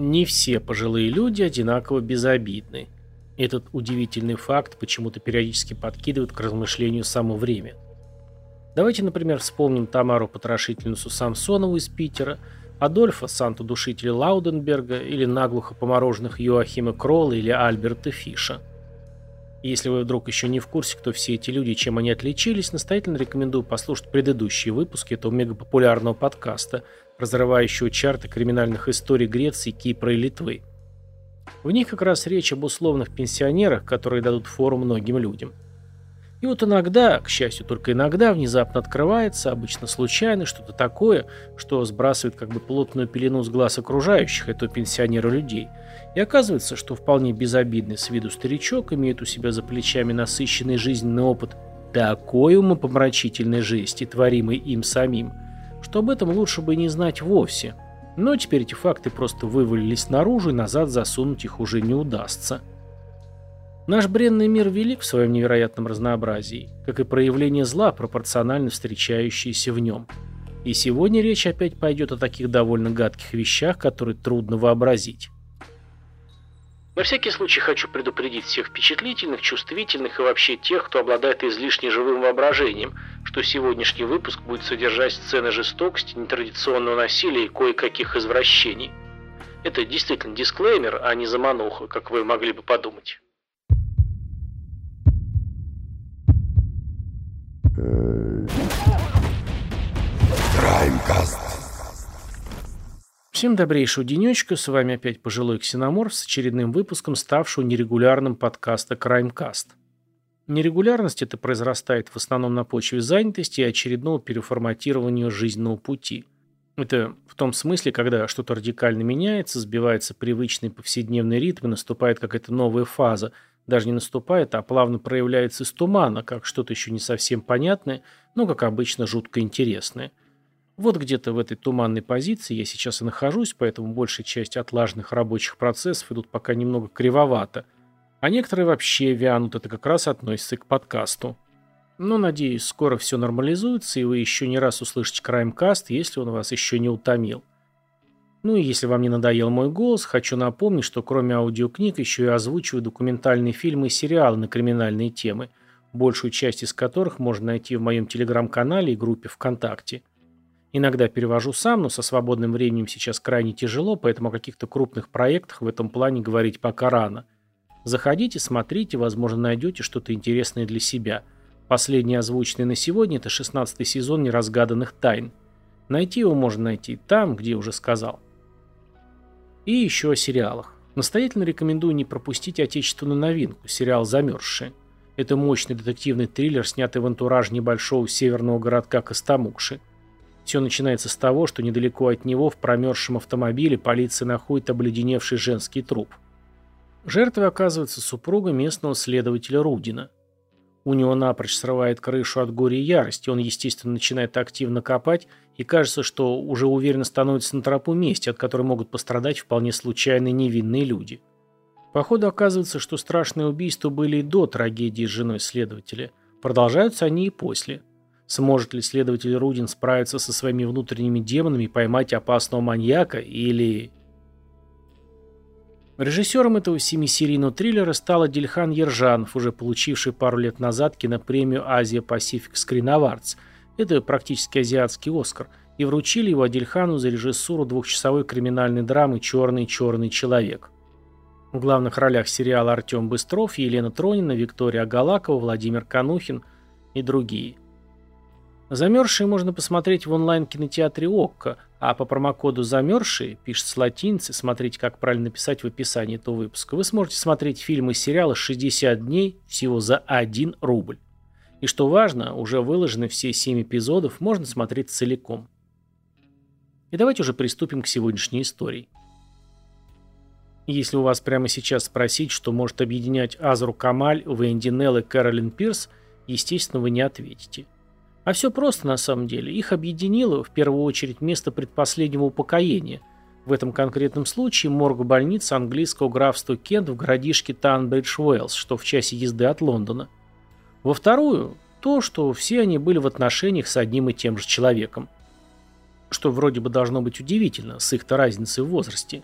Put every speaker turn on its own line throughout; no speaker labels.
Не все пожилые люди одинаково безобидны. Этот удивительный факт почему-то периодически подкидывает к размышлению само время. Давайте, например, вспомним Тамару-потрошительницу Самсонову из Питера, Адольфа, Санту-душителя Лауденберга или наглухо помороженных Йоахима Кролла или Альберта Фиша. Если вы вдруг еще не в курсе, кто все эти люди и чем они отличились, настоятельно рекомендую послушать предыдущие выпуски этого мегапопулярного подкаста, разрывающего чарты криминальных историй Греции, Кипра и Литвы. В них как раз речь об условных пенсионерах, которые дадут фору многим людям. И вот иногда, к счастью, только иногда внезапно открывается, обычно случайно, что-то такое, что сбрасывает как бы плотную пелену с глаз окружающих этого пенсионера людей. И оказывается, что вполне безобидный с виду старичок имеет у себя за плечами насыщенный жизненный опыт такой умопомрачительной жести, творимой им самим, что об этом лучше бы не знать вовсе. Но теперь эти факты просто вывалились наружу, и назад засунуть их уже не удастся. Наш бренный мир велик в своем невероятном разнообразии, как и проявление зла, пропорционально встречающееся в нем. И сегодня речь опять пойдет о таких довольно гадких вещах, которые трудно вообразить. На всякий случай хочу предупредить всех впечатлительных, чувствительных и вообще тех, кто обладает излишне живым воображением, что сегодняшний выпуск будет содержать сцены жестокости, нетрадиционного насилия и кое-каких извращений. Это действительно дисклеймер, а не замануха, как вы могли бы подумать.
Краймкаст.
Всем добрейшего денечка, с вами опять пожилой ксеноморф с очередным выпуском ставшего нерегулярным подкаста Краймкаст. Нерегулярность это произрастает в основном на почве занятости и очередного переформатирования жизненного пути. Это в том смысле, когда что-то радикально меняется, сбивается привычный повседневный ритм и наступает какая-то новая фаза, даже не наступает, а плавно проявляется из тумана, как что-то еще не совсем понятное, но, как обычно, жутко интересное. Вот где-то в этой туманной позиции я сейчас и нахожусь, поэтому большая часть отлаженных рабочих процессов идут пока немного кривовато, а некоторые вообще вянут, это как раз относится к подкасту. Но, надеюсь, скоро все нормализуется, и вы еще не раз услышите Краймкаст, если он вас еще не утомил. Ну и если вам не надоел мой голос, хочу напомнить, что кроме аудиокниг еще и озвучиваю документальные фильмы и сериалы на криминальные темы, большую часть из которых можно найти в моем телеграм-канале и группе ВКонтакте. Иногда перевожу сам, но со свободным временем сейчас крайне тяжело, поэтому о каких-то крупных проектах в этом плане говорить пока рано. Заходите, смотрите, возможно найдете что-то интересное для себя. Последний озвученный на сегодня это 16 сезон неразгаданных тайн. Найти его можно найти там, где уже сказал. И еще о сериалах. Настоятельно рекомендую не пропустить отечественную новинку, сериал «Замерзшие». Это мощный детективный триллер, снятый в антураж небольшого северного городка Костомукши. Все начинается с того, что недалеко от него в промерзшем автомобиле полиция находит обледеневший женский труп. Жертвой оказывается супруга местного следователя Рудина. У него напрочь срывает крышу от горя и ярости, он, естественно, начинает активно копать, и кажется, что уже уверенно становится на тропу мести, от которой могут пострадать вполне случайные невинные люди. Походу оказывается, что страшные убийства были и до трагедии с женой следователя. Продолжаются они и после. Сможет ли следователь Рудин справиться со своими внутренними демонами и поймать опасного маньяка, или... Режиссером этого семисерийного триллера стал Адильхан Ержанов, уже получивший пару лет назад кинопремию «Азия Пасифик Screen Awards». Это практически азиатский «Оскар». И вручили его Адильхану за режиссуру двухчасовой криминальной драмы «Черный-черный человек». В главных ролях сериала Артем Быстров, Елена Тронина, Виктория Галакова, Владимир Канухин и другие – Замерзшие можно посмотреть в онлайн-кинотеатре ОККО, а по промокоду «Замерзшие» пишется латиницы, смотрите, как правильно писать в описании этого выпуска, вы сможете смотреть фильмы и сериалы 60 дней всего за 1 рубль. И что важно, уже выложены все 7 эпизодов, можно смотреть целиком. И давайте уже приступим к сегодняшней истории. Если у вас прямо сейчас спросить, что может объединять Азру Камаль, Венди Нелл и Кэролин Пирс, естественно, вы не ответите – а все просто на самом деле. Их объединило в первую очередь место предпоследнего упокоения. В этом конкретном случае морг больницы английского графства Кент в городишке Танбридж-Уэллс, что в часе езды от Лондона. Во вторую – то, что все они были в отношениях с одним и тем же человеком. Что вроде бы должно быть удивительно, с их-то разницей в возрасте.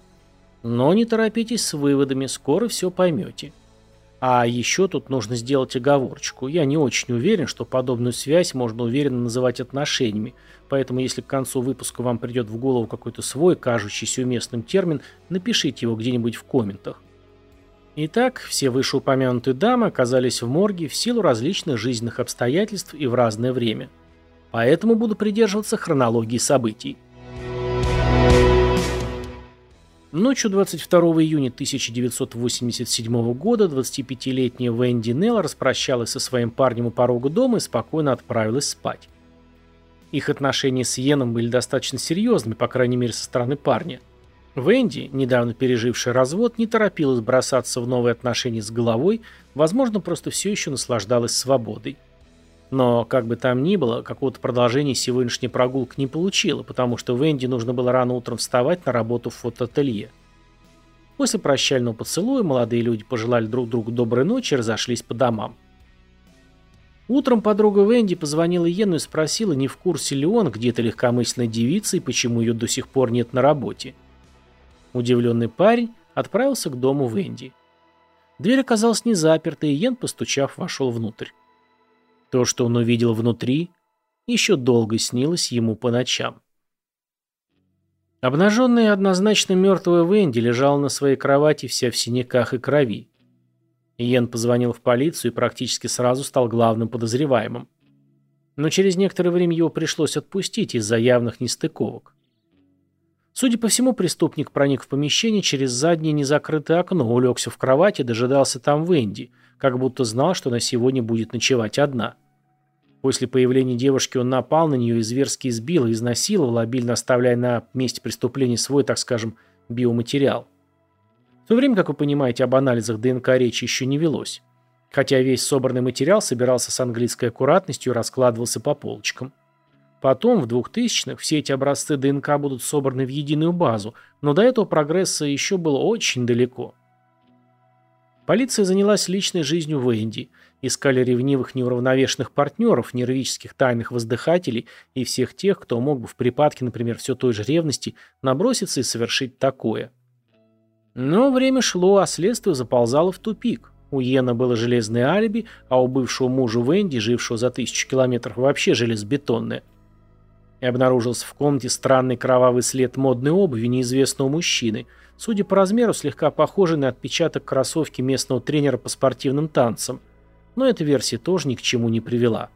Но не торопитесь с выводами, скоро все поймете. А еще тут нужно сделать оговорочку. Я не очень уверен, что подобную связь можно уверенно называть отношениями, поэтому если к концу выпуска вам придет в голову какой-то свой, кажущийся уместным термин, напишите его где-нибудь в комментах. Итак, все вышеупомянутые дамы оказались в морге в силу различных жизненных обстоятельств и в разное время. Поэтому буду придерживаться хронологии событий. Ночью 22 июня 1987 года 25-летняя Венди Нелл распрощалась со своим парнем у порога дома и спокойно отправилась спать. Их отношения с Йеном были достаточно серьезными, по крайней мере со стороны парня. Венди, недавно пережившая развод, не торопилась бросаться в новые отношения с головой, возможно, просто все еще наслаждалась свободой. Но, как бы там ни было, какого-то продолжения сегодняшней прогулки не получила, потому что Венди нужно было рано утром вставать на работу в фотоателье. После прощального поцелуя молодые люди пожелали друг другу доброй ночи и разошлись по домам. Утром подруга Венди позвонила Йену и спросила, не в курсе ли он, где эта легкомысленная девица и почему ее до сих пор нет на работе. Удивленный парень отправился к дому Венди. Дверь оказалась не заперта, и Йен, постучав, вошел внутрь. То, что он увидел внутри, еще долго снилось ему по ночам. Обнаженная и однозначно мертвая Венди лежала на своей кровати вся в синяках и крови. Иен позвонил в полицию и практически сразу стал главным подозреваемым. Но через некоторое время его пришлось отпустить из-за явных нестыковок. Судя по всему, преступник проник в помещение через заднее незакрытое окно, улегся в кровати и дожидался там Венди, как будто знал, что на сегодня будет ночевать одна. После появления девушки он напал на нее и зверски избил изнасиловал, обильно оставляя на месте преступления свой, так скажем, биоматериал. В то время, как вы понимаете, об анализах ДНК речи еще не велось. Хотя весь собранный материал собирался с английской аккуратностью и раскладывался по полочкам. Потом, в 2000-х, все эти образцы ДНК будут собраны в единую базу, но до этого прогресса еще было очень далеко. Полиция занялась личной жизнью Венди – Искали ревнивых неуравновешенных партнеров, нервических тайных воздыхателей и всех тех, кто мог бы в припадке, например, все той же ревности, наброситься и совершить такое. Но время шло, а следствие заползало в тупик. У Йена было железное алиби, а у бывшего мужа Венди, жившего за тысячу километров, вообще железобетонное. И обнаружился в комнате странный кровавый след модной обуви неизвестного мужчины, судя по размеру, слегка похожий на отпечаток кроссовки местного тренера по спортивным танцам – но эта версия тоже ни к чему не привела.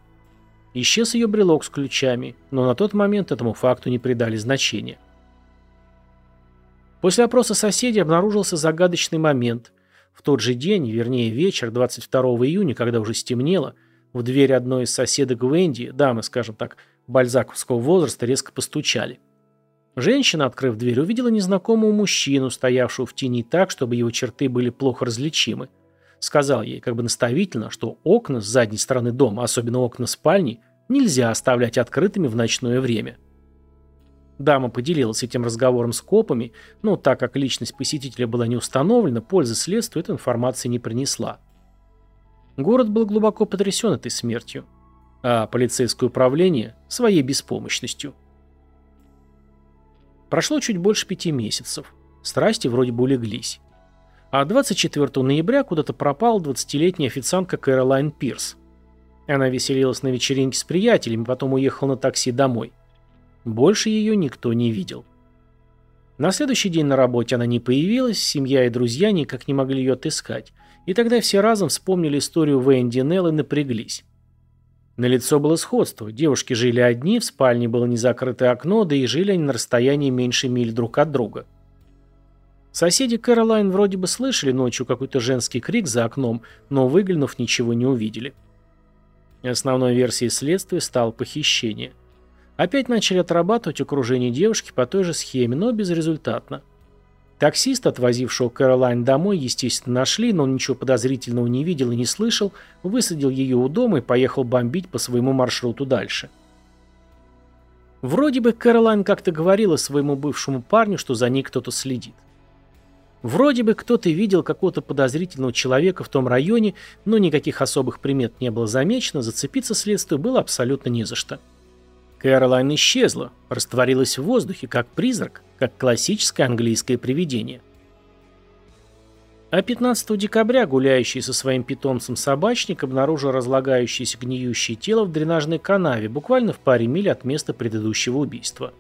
Исчез ее брелок с ключами, но на тот момент этому факту не придали значения. После опроса соседей обнаружился загадочный момент. В тот же день, вернее вечер, 22 июня, когда уже стемнело, в дверь одной из соседок Венди, дамы, скажем так, бальзаковского возраста, резко постучали. Женщина, открыв дверь, увидела незнакомого мужчину, стоявшего в тени так, чтобы его черты были плохо различимы. Сказал ей как бы наставительно, что окна с задней стороны дома, особенно окна спальни, нельзя оставлять открытыми в ночное время. Дама поделилась этим разговором с копами, но так как личность посетителя была не установлена, пользы следствию эта информация не принесла. Город был глубоко потрясен этой смертью, а полицейское управление – своей беспомощностью. Прошло чуть больше пяти месяцев. Страсти вроде бы улеглись. А 24 ноября куда-то пропала 20-летняя официантка Кэролайн Пирс. Она веселилась на вечеринке с приятелями, потом уехала на такси домой. Больше ее никто не видел. На следующий день на работе она не появилась, семья и друзья никак не могли ее отыскать. И тогда все разом вспомнили историю Венди Нелл и напряглись. На лицо было сходство. Девушки жили одни, в спальне было незакрытое окно, да и жили они на расстоянии меньше миль друг от друга. Соседи Кэролайн вроде бы слышали ночью какой-то женский крик за окном, но выглянув, ничего не увидели. Основной версией следствия стало похищение. Опять начали отрабатывать окружение девушки по той же схеме, но безрезультатно. Таксист, отвозившего Кэролайн домой, естественно, нашли, но он ничего подозрительного не видел и не слышал, высадил ее у дома и поехал бомбить по своему маршруту дальше. Вроде бы Кэролайн как-то говорила своему бывшему парню, что за ней кто-то следит. Вроде бы кто-то видел какого-то подозрительного человека в том районе, но никаких особых примет не было замечено, зацепиться следствию было абсолютно не за что. Кэролайн исчезла, растворилась в воздухе, как призрак, как классическое английское привидение. А 15 декабря гуляющий со своим питомцем собачник обнаружил разлагающееся гниющее тело в дренажной канаве, буквально в паре миль от места предыдущего убийства.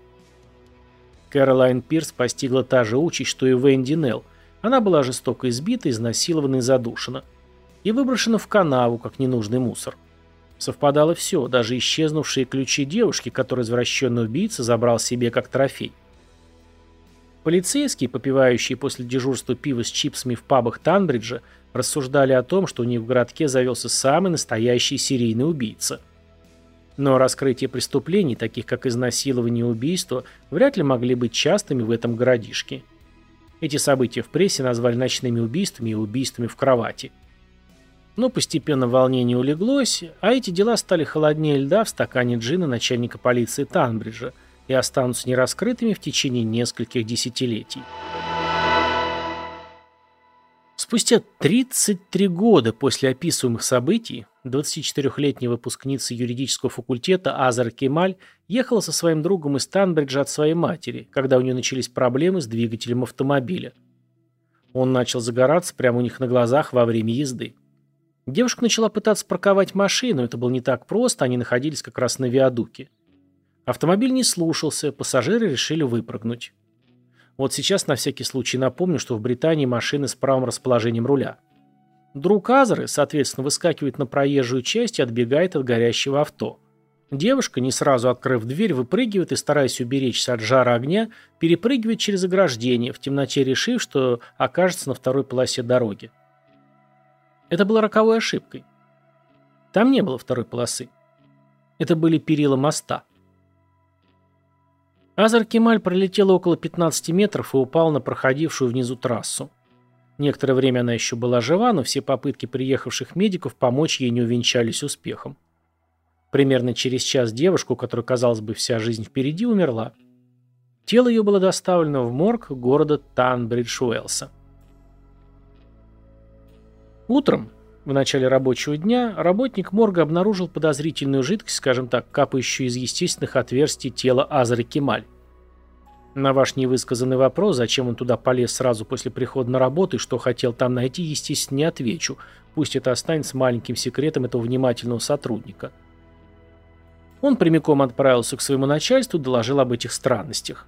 Кэролайн Пирс постигла та же участь, что и Венди Нелл. Она была жестоко избита, изнасилована и задушена. И выброшена в канаву, как ненужный мусор. Совпадало все, даже исчезнувшие ключи девушки, которые извращенный убийца забрал себе как трофей. Полицейские, попивающие после дежурства пиво с чипсами в пабах Танбриджа, рассуждали о том, что у них в городке завелся самый настоящий серийный убийца. Но раскрытие преступлений, таких как изнасилование и убийство, вряд ли могли быть частыми в этом городишке. Эти события в прессе назвали ночными убийствами и убийствами в кровати. Но постепенно волнение улеглось, а эти дела стали холоднее льда в стакане джина начальника полиции Танбриджа – и останутся нераскрытыми в течение нескольких десятилетий. Спустя 33 года после описываемых событий 24-летняя выпускница юридического факультета Азар Кемаль ехала со своим другом из Танбриджа от своей матери, когда у нее начались проблемы с двигателем автомобиля. Он начал загораться прямо у них на глазах во время езды. Девушка начала пытаться парковать машину, это было не так просто, они находились как раз на виадуке. Автомобиль не слушался, пассажиры решили выпрыгнуть. Вот сейчас на всякий случай напомню, что в Британии машины с правым расположением руля. Друг Азеры, соответственно, выскакивает на проезжую часть и отбегает от горящего авто. Девушка, не сразу открыв дверь, выпрыгивает и, стараясь уберечься от жара огня, перепрыгивает через ограждение, в темноте решив, что окажется на второй полосе дороги. Это было роковой ошибкой. Там не было второй полосы. Это были перила моста. Азар Кемаль пролетела около 15 метров и упал на проходившую внизу трассу. Некоторое время она еще была жива, но все попытки приехавших медиков помочь ей не увенчались успехом. Примерно через час девушка, у которой, казалось бы, вся жизнь впереди, умерла. Тело ее было доставлено в морг города Танбридж-Уэлса. Утром, в начале рабочего дня, работник морга обнаружил подозрительную жидкость, скажем так, капающую из естественных отверстий тела Азры Кемаль. На ваш невысказанный вопрос, зачем он туда полез сразу после прихода на работу и что хотел там найти, естественно, не отвечу. Пусть это останется маленьким секретом этого внимательного сотрудника. Он прямиком отправился к своему начальству и доложил об этих странностях.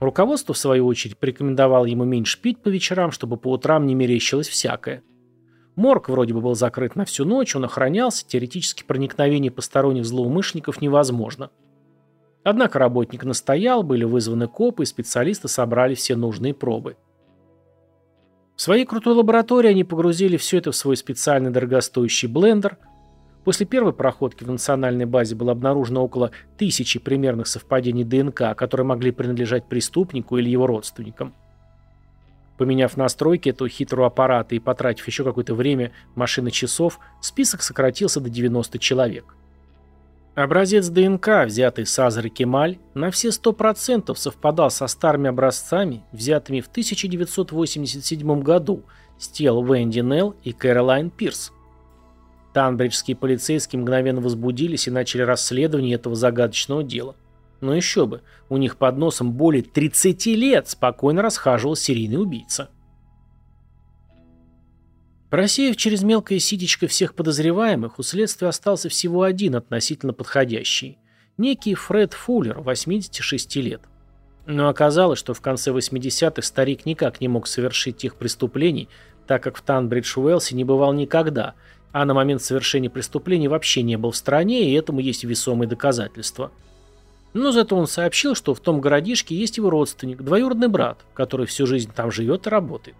Руководство, в свою очередь, порекомендовало ему меньше пить по вечерам, чтобы по утрам не мерещилось всякое. Морг вроде бы был закрыт на всю ночь, он охранялся, теоретически проникновение посторонних злоумышленников невозможно. Однако работник настоял, были вызваны копы, и специалисты собрали все нужные пробы. В своей крутой лаборатории они погрузили все это в свой специальный дорогостоящий блендер. После первой проходки в национальной базе было обнаружено около тысячи примерных совпадений ДНК, которые могли принадлежать преступнику или его родственникам. Поменяв настройки этого хитрого аппарата и потратив еще какое-то время машины часов, список сократился до 90 человек. Образец ДНК, взятый с Азры Кемаль, на все 100% совпадал со старыми образцами, взятыми в 1987 году с тел Венди Нелл и Кэролайн Пирс. Танбриджские полицейские мгновенно возбудились и начали расследование этого загадочного дела. Но еще бы, у них под носом более 30 лет спокойно расхаживал серийный убийца. Просеяв через мелкое ситечко всех подозреваемых, у следствия остался всего один относительно подходящий. Некий Фред Фуллер, 86 лет. Но оказалось, что в конце 80-х старик никак не мог совершить тех преступлений, так как в Танбридж-Уэлсе не бывал никогда, а на момент совершения преступлений вообще не был в стране, и этому есть весомые доказательства – но зато он сообщил, что в том городишке есть его родственник, двоюродный брат, который всю жизнь там живет и работает.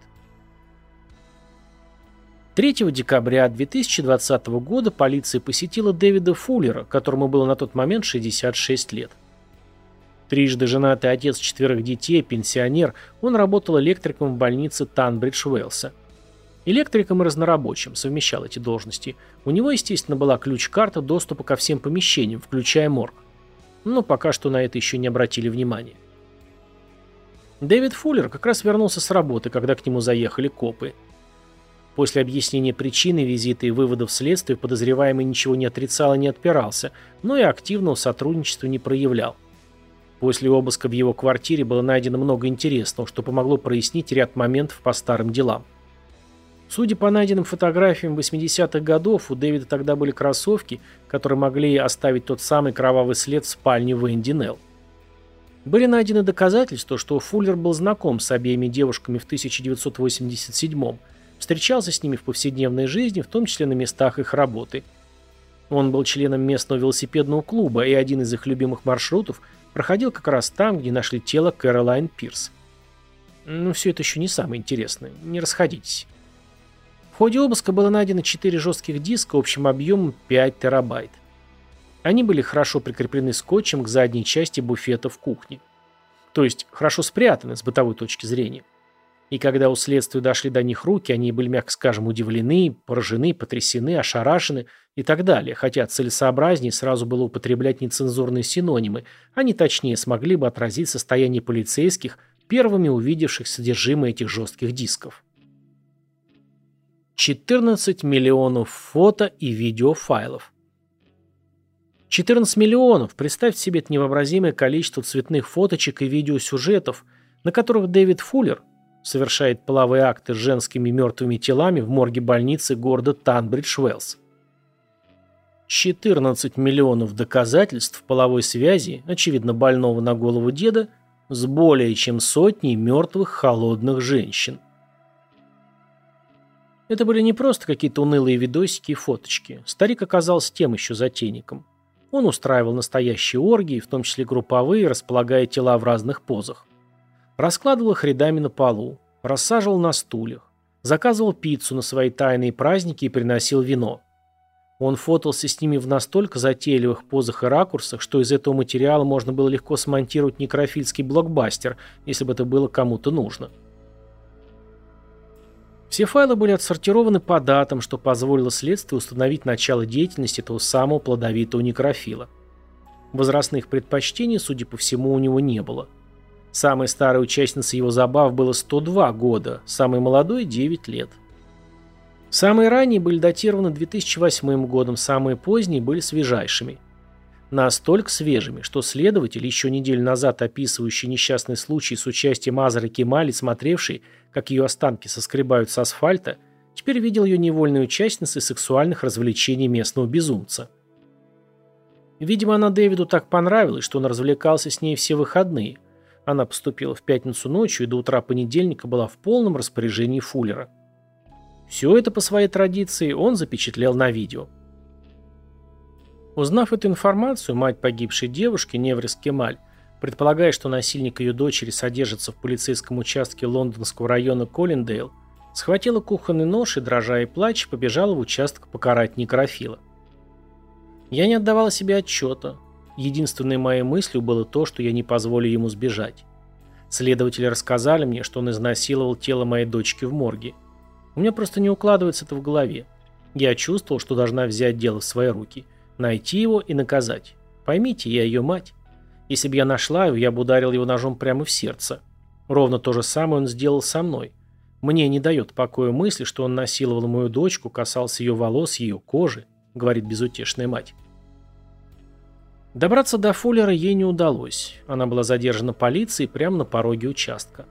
3 декабря 2020 года полиция посетила Дэвида Фуллера, которому было на тот момент 66 лет. Трижды женатый отец четверых детей, пенсионер, он работал электриком в больнице Танбридж Уэлса. Электриком и разнорабочим, совмещал эти должности. У него, естественно, была ключ-карта доступа ко всем помещениям, включая морг но пока что на это еще не обратили внимания. Дэвид Фуллер как раз вернулся с работы, когда к нему заехали копы. После объяснения причины визита и выводов следствия подозреваемый ничего не отрицал и не отпирался, но и активного сотрудничества не проявлял. После обыска в его квартире было найдено много интересного, что помогло прояснить ряд моментов по старым делам. Судя по найденным фотографиям 80-х годов, у Дэвида тогда были кроссовки, которые могли оставить тот самый кровавый след в спальне Венди Нелл. Были найдены доказательства, что Фуллер был знаком с обеими девушками в 1987 встречался с ними в повседневной жизни, в том числе на местах их работы. Он был членом местного велосипедного клуба, и один из их любимых маршрутов проходил как раз там, где нашли тело Кэролайн Пирс. Но все это еще не самое интересное, не расходитесь. В ходе обыска было найдено 4 жестких диска общим объемом 5 терабайт. Они были хорошо прикреплены скотчем к задней части буфета в кухне. То есть хорошо спрятаны с бытовой точки зрения. И когда у следствия дошли до них руки, они были, мягко скажем, удивлены, поражены, потрясены, ошарашены и так далее, хотя целесообразнее сразу было употреблять нецензурные синонимы, они точнее смогли бы отразить состояние полицейских, первыми увидевших содержимое этих жестких дисков. 14 миллионов фото и видеофайлов. 14 миллионов, представьте себе это невообразимое количество цветных фоточек и видеосюжетов, на которых Дэвид Фуллер совершает половые акты с женскими мертвыми телами в морге больницы города Танбридж-Уэллс. 14 миллионов доказательств половой связи, очевидно больного на голову деда, с более чем сотней мертвых холодных женщин. Это были не просто какие-то унылые видосики и фоточки. Старик оказался тем еще затейником. Он устраивал настоящие оргии, в том числе групповые, располагая тела в разных позах. Раскладывал их рядами на полу, рассаживал на стульях, заказывал пиццу на свои тайные праздники и приносил вино. Он фотался с ними в настолько затейливых позах и ракурсах, что из этого материала можно было легко смонтировать некрофильский блокбастер, если бы это было кому-то нужно. Все файлы были отсортированы по датам, что позволило следствию установить начало деятельности этого самого плодовитого некрофила. Возрастных предпочтений, судя по всему, у него не было. Самой старой участницей его забав было 102 года, самой молодой – 9 лет. Самые ранние были датированы 2008 годом, самые поздние были свежайшими. Настолько свежими, что следователь, еще неделю назад описывающий несчастный случай с участием Азары Кемали, смотревший, как ее останки соскребают с асфальта, теперь видел ее невольной участницей сексуальных развлечений местного безумца. Видимо, она Дэвиду так понравилась, что он развлекался с ней все выходные. Она поступила в пятницу ночью и до утра понедельника была в полном распоряжении Фуллера. Все это по своей традиции он запечатлел на видео. Узнав эту информацию, мать погибшей девушки, Неврис Кемаль, предполагая, что насильник ее дочери содержится в полицейском участке лондонского района Коллиндейл, схватила кухонный нож и, дрожа и плача, побежала в участок покарать некрофила. Я не отдавала себе отчета. Единственной моей мыслью было то, что я не позволю ему сбежать. Следователи рассказали мне, что он изнасиловал тело моей дочки в морге. У меня просто не укладывается это в голове. Я чувствовал, что должна взять дело в свои руки. Найти его и наказать. Поймите, я ее мать. Если бы я нашла его, я бы ударил его ножом прямо в сердце. Ровно то же самое он сделал со мной. Мне не дает покоя мысли, что он насиловал мою дочку, касался ее волос, ее кожи, говорит безутешная мать. Добраться до Фуллера ей не удалось. Она была задержана полицией прямо на пороге участка.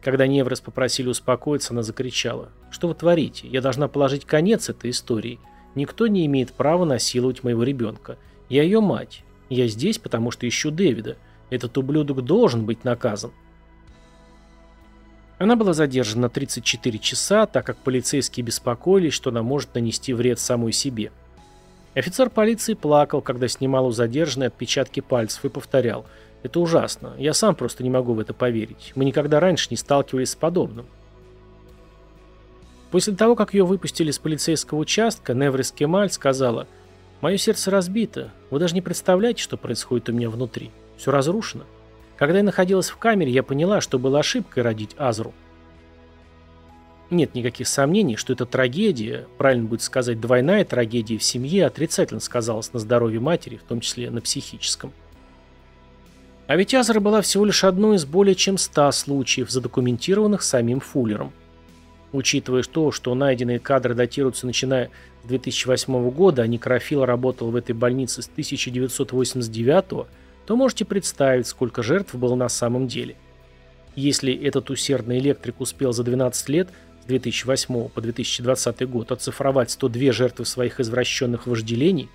Когда Неврос попросили успокоиться, она закричала. «Что вы творите? Я должна положить конец этой истории. Никто не имеет права насиловать моего ребенка. Я ее мать. Я здесь, потому что ищу Дэвида. Этот ублюдок должен быть наказан. Она была задержана 34 часа, так как полицейские беспокоились, что она может нанести вред самой себе. Офицер полиции плакал, когда снимал у задержанной отпечатки пальцев и повторял «Это ужасно. Я сам просто не могу в это поверить. Мы никогда раньше не сталкивались с подобным». После того, как ее выпустили с полицейского участка, Неврис Кемаль сказала, «Мое сердце разбито. Вы даже не представляете, что происходит у меня внутри. Все разрушено. Когда я находилась в камере, я поняла, что было ошибкой родить Азру. Нет никаких сомнений, что эта трагедия, правильно будет сказать, двойная трагедия в семье, отрицательно сказалась на здоровье матери, в том числе на психическом. А ведь Азра была всего лишь одной из более чем ста случаев, задокументированных самим Фуллером. Учитывая то, что найденные кадры датируются начиная с 2008 года, а некрофил работал в этой больнице с 1989 то можете представить, сколько жертв было на самом деле. Если этот усердный электрик успел за 12 лет, 2008 по 2020 год оцифровать 102 жертвы своих извращенных вожделений,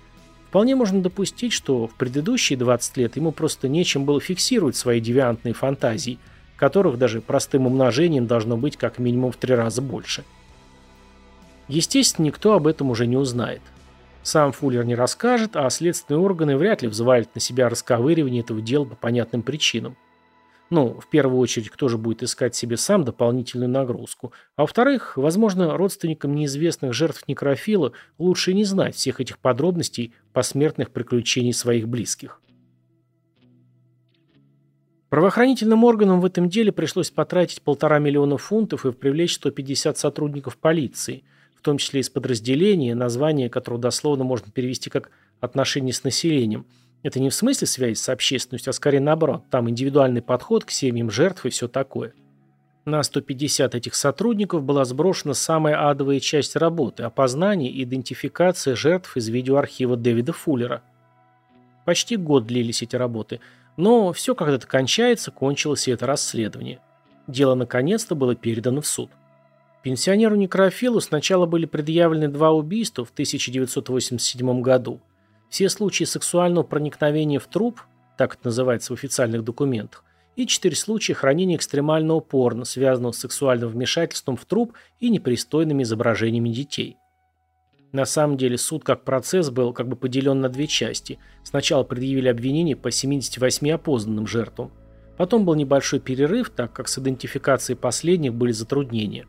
вполне можно допустить, что в предыдущие 20 лет ему просто нечем было фиксировать свои девиантные фантазии, которых даже простым умножением должно быть как минимум в три раза больше. Естественно, никто об этом уже не узнает. Сам Фуллер не расскажет, а следственные органы вряд ли взвалят на себя расковыривание этого дела по понятным причинам. Ну, в первую очередь, кто же будет искать себе сам дополнительную нагрузку. А во-вторых, возможно, родственникам неизвестных жертв некрофила лучше не знать всех этих подробностей посмертных приключений своих близких. Правоохранительным органам в этом деле пришлось потратить полтора миллиона фунтов и привлечь 150 сотрудников полиции, в том числе из подразделения, название которого дословно можно перевести как «отношения с населением», это не в смысле связи с общественностью, а скорее наоборот. Там индивидуальный подход к семьям жертв и все такое. На 150 этих сотрудников была сброшена самая адовая часть работы – опознание и идентификация жертв из видеоархива Дэвида Фуллера. Почти год длились эти работы, но все когда-то кончается, кончилось и это расследование. Дело наконец-то было передано в суд. Пенсионеру-некрофилу сначала были предъявлены два убийства в 1987 году – все случаи сексуального проникновения в труп, так это называется в официальных документах, и четыре случая хранения экстремального порно, связанного с сексуальным вмешательством в труп и непристойными изображениями детей. На самом деле суд как процесс был как бы поделен на две части. Сначала предъявили обвинения по 78 опознанным жертвам. Потом был небольшой перерыв, так как с идентификацией последних были затруднения.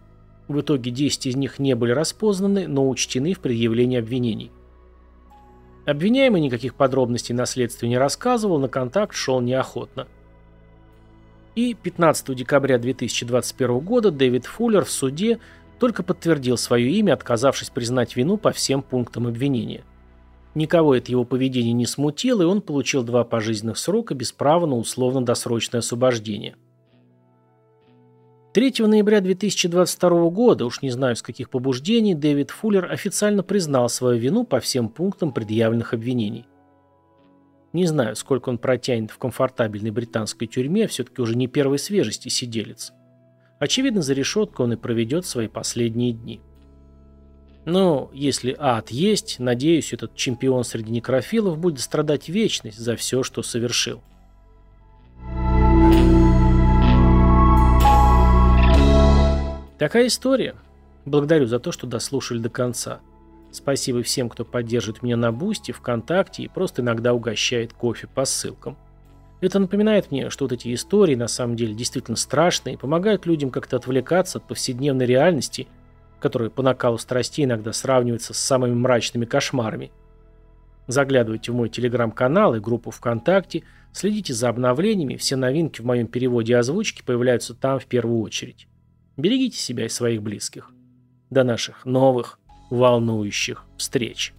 В итоге 10 из них не были распознаны, но учтены в предъявлении обвинений. Обвиняемый никаких подробностей на следствие не рассказывал, на контакт шел неохотно. И 15 декабря 2021 года Дэвид Фуллер в суде только подтвердил свое имя, отказавшись признать вину по всем пунктам обвинения. Никого это его поведение не смутило, и он получил два пожизненных срока без права на условно-досрочное освобождение. 3 ноября 2022 года, уж не знаю с каких побуждений, Дэвид Фуллер официально признал свою вину по всем пунктам предъявленных обвинений. Не знаю, сколько он протянет в комфортабельной британской тюрьме, все-таки уже не первой свежести сиделец. Очевидно, за решеткой он и проведет свои последние дни. Но если ад есть, надеюсь, этот чемпион среди некрофилов будет страдать вечность за все, что совершил. Такая история. Благодарю за то, что дослушали до конца. Спасибо всем, кто поддерживает меня на Бусти, ВКонтакте и просто иногда угощает кофе по ссылкам. Это напоминает мне, что вот эти истории на самом деле действительно страшные и помогают людям как-то отвлекаться от повседневной реальности, которая по накалу страстей иногда сравнивается с самыми мрачными кошмарами. Заглядывайте в мой телеграм-канал и группу ВКонтакте, следите за обновлениями, все новинки в моем переводе и озвучке появляются там в первую очередь. Берегите себя и своих близких. До наших новых волнующих встреч.